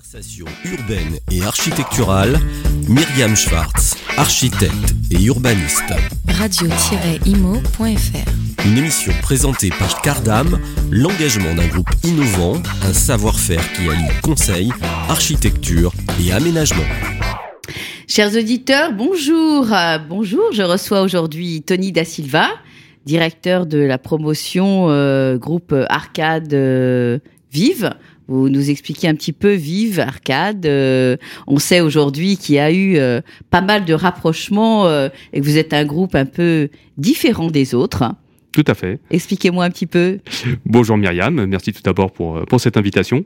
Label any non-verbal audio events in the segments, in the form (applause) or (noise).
Conversation urbaine et architecturale, Myriam Schwartz, architecte et urbaniste. Radio-imo.fr Une émission présentée par Cardam, l'engagement d'un groupe innovant, un savoir-faire qui allie conseil, architecture et aménagement. Chers auditeurs, bonjour. Bonjour, je reçois aujourd'hui Tony Da Silva, directeur de la promotion euh, groupe Arcade euh, Vive. Vous nous expliquez un petit peu Vive, Arcade. euh, on sait aujourd'hui qu'il y a eu euh, pas mal de rapprochements euh, et que vous êtes un groupe un peu différent des autres. Tout à fait. Expliquez-moi un petit peu. Bonjour Myriam, merci tout d'abord pour, pour cette invitation.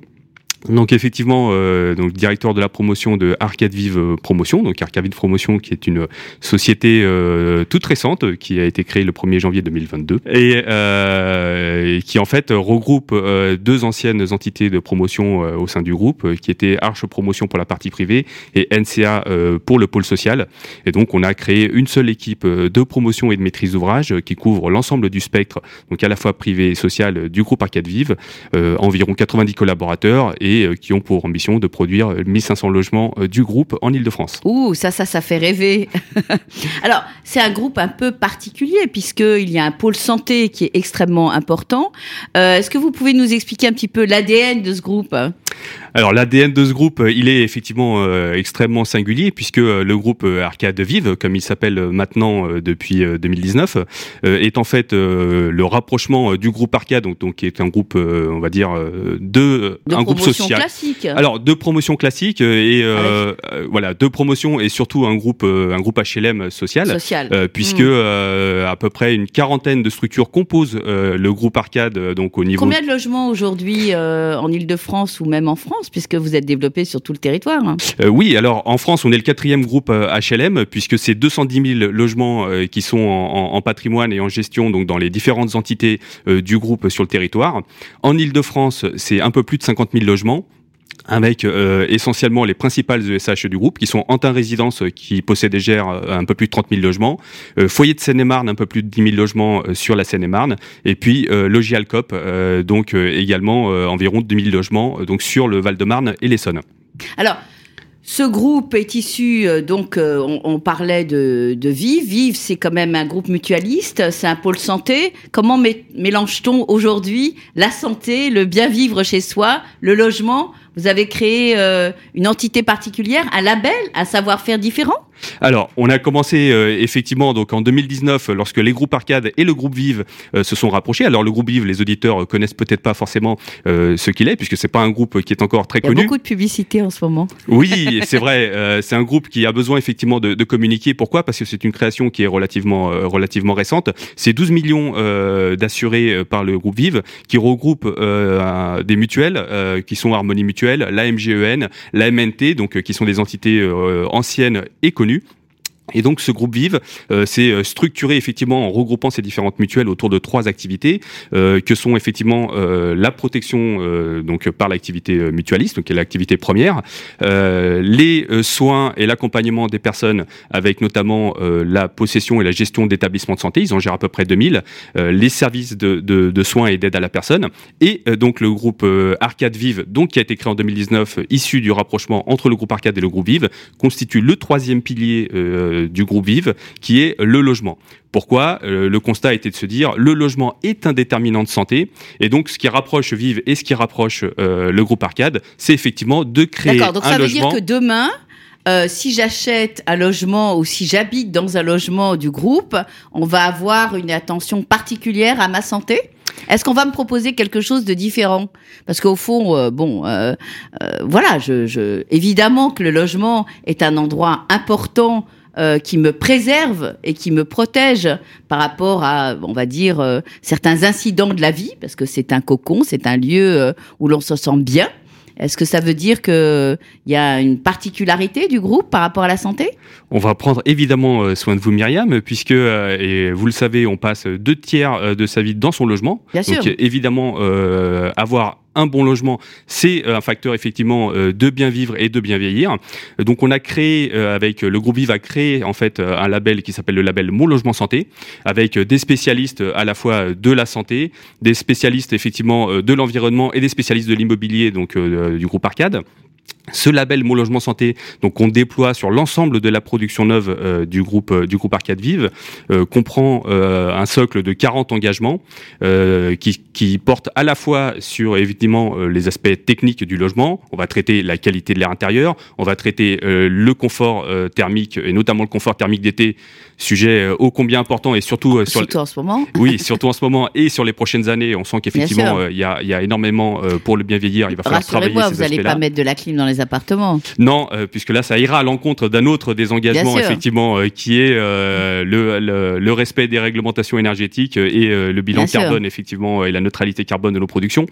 Donc effectivement, euh, donc directeur de la promotion de Arcade Vive euh, Promotion, donc Arcade Vive Promotion qui est une société euh, toute récente qui a été créée le 1er janvier 2022 et, euh, qui en fait regroupe euh, deux anciennes entités de promotion euh, au sein du groupe, qui étaient Arche Promotion pour la partie privée et NCA pour le pôle social. Et donc on a créé une seule équipe de promotion et de maîtrise d'ouvrage qui couvre l'ensemble du spectre, donc à la fois privé et social du groupe Arcade Vive, environ 90 collaborateurs et euh, qui ont pour ambition de produire euh, 1500 logements euh, du groupe en Ile-de-France. Ouh, ça, ça, ça fait rêver. (laughs) Alors, c'est un groupe un peu particulier puisqu'il y a un pôle santé qui est extrêmement important. Euh, Est-ce que vous pouvez nous expliquer un petit peu l'ADN de ce groupe? Alors l'ADN de ce groupe, euh, il est effectivement euh, extrêmement singulier puisque euh, le groupe Arcade Vive, comme il s'appelle maintenant euh, depuis euh, 2019, euh, est en fait le rapprochement du groupe Arcade, donc, donc qui est un groupe, on va dire, de, de un groupe promotion social. classique Alors deux promotions classiques et voilà deux promotions et surtout un groupe un groupe HLM social. social. Puisque Mm. euh, à peu près une quarantaine de structures composent le groupe Arcade donc au niveau Combien de logements aujourd'hui en Ile-de-France ou même en France puisque vous êtes développé sur tout le territoire hein Euh, oui, alors en France, on est le quatrième groupe euh, HLM, puisque c'est 210 000 logements euh, qui sont en, patrimoine et en gestion, donc dans les différentes entités euh, du groupe sur le territoire. En Ile-de-France, c'est un peu plus de 50 000 logements avec euh, essentiellement les principales ESH du groupe, qui sont Antin Résidence, euh, qui possède et gère euh, un peu plus de 30 000 logements, Foyer de Seine-et-Marne, un peu plus de 10 000 logements sur la Seine-et-Marne, et puis Logis Alcop, euh, donc également environ 2 000 logements, donc sur le Val-de-Marne et l'Essonne. Alors, ce groupe est issu, donc, on, parlait de, Vive. Vive, c'est quand même un groupe mutualiste, c'est un pôle santé. Comment mé- mélange-t-on aujourd'hui la santé, le bien vivre chez soi, le logement Vous avez créé euh, une entité particulière, un label, un savoir-faire différent? Alors, on a commencé euh, effectivement donc en 2019 euh, lorsque les groupes Arcade et le groupe Vive euh, se sont rapprochés. Alors le groupe Vive, les auditeurs connaissent peut-être pas forcément euh, ce qu'il est puisque c'est pas un groupe qui est encore très Il y a connu. beaucoup de publicité en ce moment. Oui, c'est vrai. c'est un groupe qui a besoin effectivement de, de communiquer. Pourquoi? Parce que c'est une création qui est relativement relativement récente. C'est 12 millions d'assurés par le groupe Vive qui regroupe un- des mutuelles qui sont Harmonie Mutuelle, la MGEN, la MNT, donc euh, qui sont des entités euh, anciennes et connues. Et donc ce groupe Vive euh, s'est euh, structuré effectivement en regroupant ces différentes mutuelles autour de trois activités euh, que sont effectivement euh, la protection euh, donc par l'activité euh, mutualiste, donc qui est l'activité première, les soins et l'accompagnement des personnes avec notamment la possession et la gestion d'établissements de santé, ils en gèrent à peu près 2000, euh, les services de, de, de soins et d'aide à la personne, et donc le groupe Arcade Vive, donc qui a été créé en 2019, euh, issu du rapprochement entre le groupe Arcade et le groupe Vive, constitue le troisième pilier du groupe Vive, qui est le logement. Pourquoi? Euh, Le constat été de se dire le logement est un déterminant de santé et donc ce qui rapproche Vive et ce qui rapproche euh, le groupe Arcade, c'est effectivement de créer D'accord, donc un ça veut logement. dire que demain, euh, si j'achète un logement ou si j'habite dans un logement du groupe, on va avoir une attention particulière à ma santé? Est-ce qu'on va me proposer quelque chose de différent? Parce qu'au fond, euh, bon, euh, euh, voilà, je, je, évidemment que le logement est un endroit important euh, qui me préserve et qui me protège par rapport à, on va dire, euh, certains incidents de la vie, parce que c'est un cocon, c'est un lieu euh, où l'on se sent bien. Est-ce que ça veut dire qu'il y a une particularité du groupe par rapport à la santé? On va prendre évidemment soin de vous, Myriam, puisque, et vous le savez, on passe deux tiers de sa vie dans son logement. Bien Donc sûr. évidemment, avoir un bon logement, c'est euh, un facteur effectivement euh, de bien vivre et de bien vieillir. Donc on a créé euh, avec le groupe Vive a créé en fait un label qui s'appelle le label Mon Logement Santé, avec des spécialistes à la fois de la santé, des spécialistes effectivement de l'environnement et des spécialistes de l'immobilier donc du groupe Arcade. Ce label Mon Logement Santé, donc on déploie sur l'ensemble de la production neuve euh, du groupe euh, du groupe Arcade Vive, euh, comprend un socle de 40 engagements qui, qui portent à la fois sur évidemment les aspects techniques du logement. On va traiter la qualité de l'air intérieur, on va traiter le confort thermique et notamment le confort thermique d'été, sujet ô combien important et surtout sur surtout en ce moment. Oui, surtout en ce moment et sur les prochaines années, on sent qu'effectivement il y a, y, a, énormément pour le bien vieillir. Il va falloir travailler ces vous n'allez pas mettre de la clim dans les appartements. Non, euh, puisque là, ça ira à l'encontre d'un autre des engagements, effectivement, euh, qui est euh, le, le, respect des réglementations énergétiques et le bilan carbone, effectivement, et la neutralité carbone de nos productions.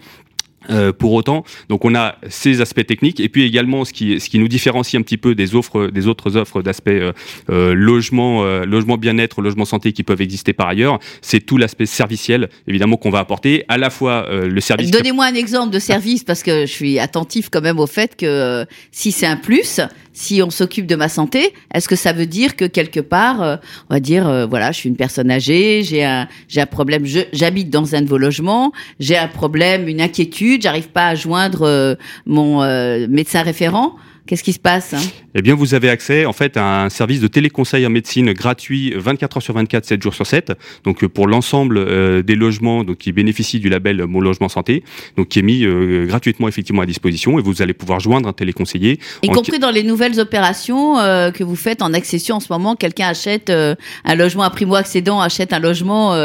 Euh, pour autant, donc on a ces aspects techniques et puis également ce qui, nous différencie un petit peu des offres, des autres offres d'aspect euh, euh, logement, logement bien-être, logement santé qui peuvent exister par ailleurs, c'est tout l'aspect serviciel évidemment qu'on va apporter, à la fois le service. Donnez-moi un exemple de service parce que je suis attentif quand même au fait que si c'est un plus, si on s'occupe de ma santé, est-ce que ça veut dire que quelque part, euh, on va dire, euh, voilà, je suis une personne âgée, j'ai un, j'ai un problème, j'habite dans un de vos logements, j'ai un problème, une inquiétude, j'arrive pas à joindre euh, mon médecin référent. Qu'est-ce qui se passe hein? Eh bien, vous avez accès en fait à un service de téléconseil en médecine gratuit 24 heures sur 24, 7 jours sur 7. Donc euh, pour l'ensemble euh, des logements donc qui bénéficient du label Mon logement santé, donc qui est mis euh, gratuitement effectivement à disposition et vous allez pouvoir joindre un téléconseiller. Y compris dans les nouvelles opérations que vous faites en accession en ce moment, quelqu'un achète un logement à primo accédant, achète un logement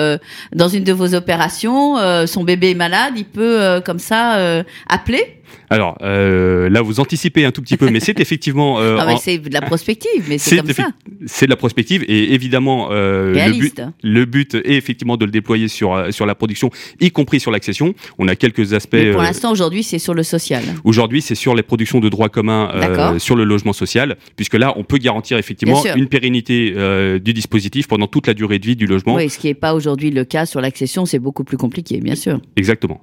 dans une de vos opérations, son bébé est malade, il peut comme ça appeler? Alors euh, là, vous anticipez un tout petit peu, mais c'est (laughs) effectivement. Euh, c'est de la prospective, mais c'est comme ça. C'est de la prospective et évidemment euh, le but, le but est effectivement de le déployer sur euh, sur la production, y compris sur l'accession. On a quelques aspects. Mais pour l'instant, aujourd'hui, c'est sur le social. Aujourd'hui, c'est sur les productions de droit commun sur le logement social, puisque là, on peut garantir effectivement une pérennité du dispositif pendant toute la durée de vie du logement. Oui, ce qui n'est pas aujourd'hui le cas sur l'accession, c'est beaucoup plus compliqué, bien sûr. Exactement.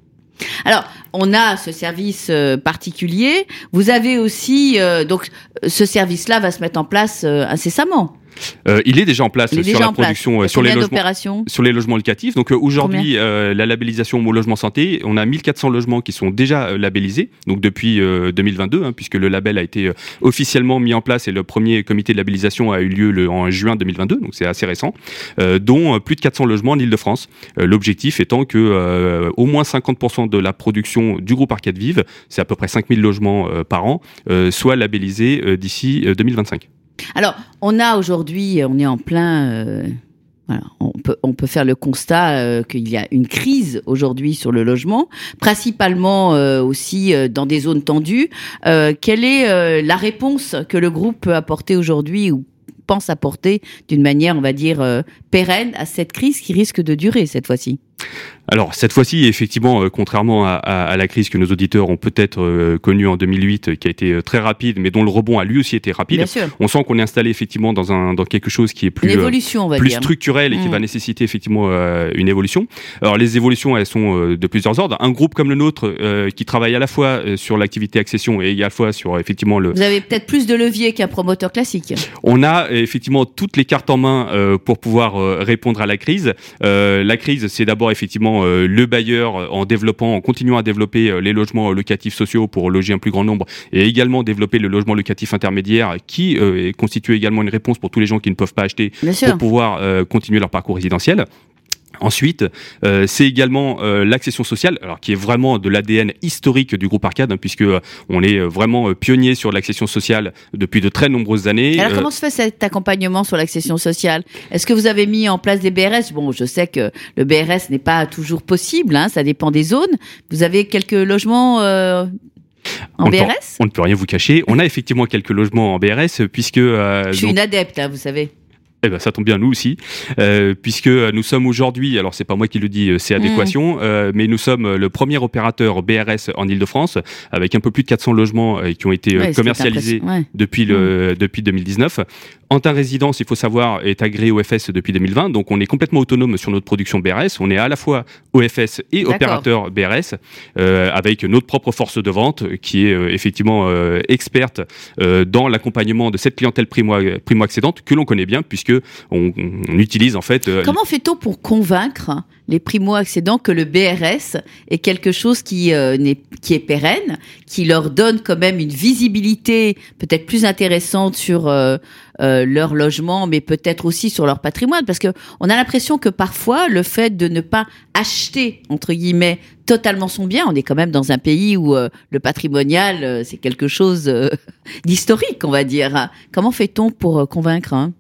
Alors, on a ce service euh, particulier. Vous avez aussi, euh, donc, ce service-là va se mettre en place euh, incessamment. Euh, il est déjà en place sur la production, euh, sur les logements, sur les logements locatifs. Donc euh, aujourd'hui, la labellisation au logement santé, on a 1400 logements qui sont déjà labellisés. Donc depuis 2022, hein, puisque le label a été officiellement mis en place et le premier comité de labellisation a eu lieu le, en juin 2022, donc c'est assez récent, dont plus de 400 logements en Ile-de-France. L'objectif étant que au moins 50% de la production du groupe Arcade Vive, c'est à peu près 5000 logements par an, soit labellisés d'ici 2025. Alors, on a aujourd'hui, on est en plein. Euh, on peut, on peut faire le constat euh, qu'il y a une crise aujourd'hui sur le logement, principalement euh, aussi dans des zones tendues. quelle est la réponse que le groupe peut apporter aujourd'hui ou pense apporter d'une manière, on va dire, pérenne à cette crise qui risque de durer cette fois-ci? Alors cette fois-ci, effectivement, euh, contrairement à, la crise que nos auditeurs ont peut-être euh, connue en 2008, euh, qui a été très rapide, mais dont le rebond a lui aussi été rapide, on sent qu'on est installé effectivement dans un dans quelque chose qui est plus plus structurel et qui va mm. nécessiter effectivement une évolution. Alors les évolutions, elles sont de plusieurs ordres. Un groupe comme le nôtre qui travaille à la fois sur l'activité accession et à la fois sur effectivement le. Vous avez peut-être plus de levier qu'un promoteur classique. On a effectivement toutes les cartes en main pour pouvoir répondre à la crise. la crise, c'est d'abord effectivement euh, le bailleur euh, en développant, en continuant à développer euh, les logements locatifs sociaux pour loger un plus grand nombre et également développer le logement locatif intermédiaire qui constitue également une réponse pour tous les gens qui ne peuvent pas acheter pour pouvoir continuer leur parcours résidentiel. Ensuite, euh, c'est également euh, l'accession sociale, alors qui est vraiment de l'ADN historique du groupe Arcade, hein, puisque euh, on est vraiment pionnier sur l'accession sociale depuis de très nombreuses années. Alors comment se fait cet accompagnement sur l'accession sociale? Est-ce que vous avez mis en place des BRS Bon, je sais que le BRS n'est pas toujours possible, hein, ça dépend des zones. Vous avez quelques logements en BRS On ne peut rien vous cacher. On a effectivement quelques logements en BRS, puisque... je suis une adepte, hein, vous savez. Eh ben, ça tombe bien nous aussi, euh, puisque nous sommes aujourd'hui, alors c'est pas moi qui le dis, c'est mm. Adéquation, euh, mais nous sommes le premier opérateur BRS en Ile-de-France, avec un peu plus de 400 logements euh, qui ont été commercialisés depuis le mm. depuis 2019. Anta Résidence, il faut savoir, est agréé OFS depuis 2020, donc on est complètement autonome sur notre production BRS. On est à la fois OFS et opérateur BRS, avec notre propre force de vente qui est effectivement experte dans l'accompagnement de cette clientèle primo primo accédante que l'on connaît bien, puisque on, utilise en fait. Euh, Comment fait-on pour convaincre les primo-accédants que le BRS est quelque chose qui, euh, n'est, qui est pérenne, qui leur donne quand même une visibilité peut-être plus intéressante sur euh, euh, leur logement, mais peut-être aussi sur leur patrimoine, parce que on a l'impression que parfois le fait de ne pas acheter entre guillemets totalement son bien, on est quand même dans un pays où euh, le patrimonial euh, c'est quelque chose (laughs) d'historique, on va dire. Comment fait-on pour convaincre hein?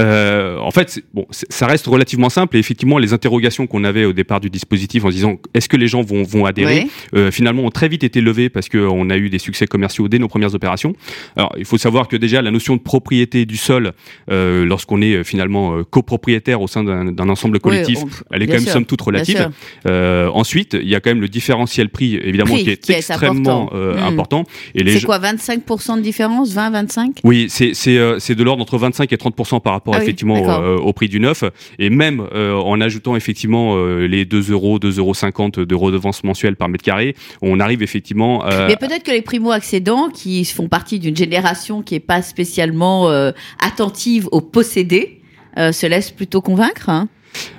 Euh, en fait, bon, ça reste relativement simple et effectivement, les interrogations qu'on avait au départ du dispositif en se disant est-ce que les gens vont, vont adhérer, Oui. euh, finalement ont très vite été levées parce qu'on a eu des succès commerciaux dès nos premières opérations. Alors, il faut savoir que déjà la notion de propriété du sol, euh, lorsqu'on est euh, finalement euh, copropriétaire au sein d'un ensemble collectif, on- elle est quand même sûr, somme toute relative. Euh, ensuite, il y a quand même le différentiel prix, évidemment, Prix, qui est qui est extrêmement important. euh, Mm. important. Les C'est quoi 25% de différence? 20, 25 oui, c'est c'est c'est de l'ordre entre 25 et 30 par rapport Ah effectivement euh, au prix du neuf et même euh, en ajoutant effectivement euh, les 2 euros, 2,50 euros de redevance mensuelle par mètre carré, on arrive effectivement euh, Mais peut-être que les primo-accédants, qui font partie d'une génération qui est pas spécialement attentive aux possédés, se laissent plutôt convaincre. Hein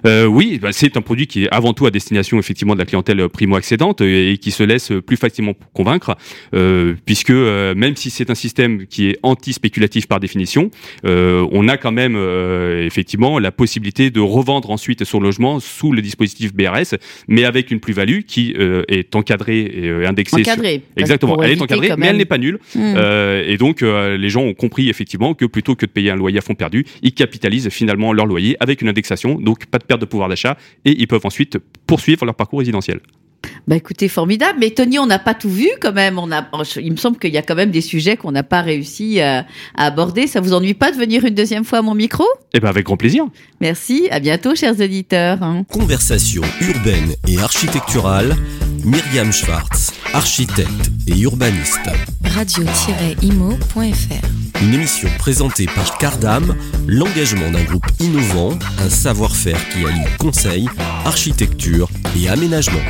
Euh, oui, bah, c'est un produit qui est avant tout à destination effectivement de la clientèle primo-accédante euh, et qui se laisse plus facilement convaincre, euh, puisque euh, même si c'est un système qui est anti-spéculatif par définition, euh, on a quand même euh, effectivement la possibilité de revendre ensuite son logement sous le dispositif BRS, mais avec une plus-value qui euh, est encadrée et euh, indexée. sur- Encadré. parce que Exactement, elle est encadrée, mais elle n'est pas nulle. Hmm. Euh, et donc, euh, les gens ont compris effectivement que plutôt que de payer un loyer à fond perdu, ils capitalisent finalement leur loyer avec une indexation, donc pas de perte de pouvoir d'achat, et ils peuvent ensuite poursuivre leur parcours résidentiel. Bah écoutez, formidable. Mais Tony, on n'a pas tout vu quand même. On a, il me semble qu'il y a quand même des sujets qu'on n'a pas réussi à, à aborder. Ça vous ennuie pas de venir une deuxième fois à mon micro? Eh ben avec grand plaisir. Merci. À bientôt, chers auditeurs. hein. Conversation urbaine et architecturale, Myriam Schwartz, architecte et urbaniste. radio-imo.fr Une émission présentée par Cardam, l'engagement d'un groupe innovant, un savoir-faire qui allie conseil, architecture et aménagement.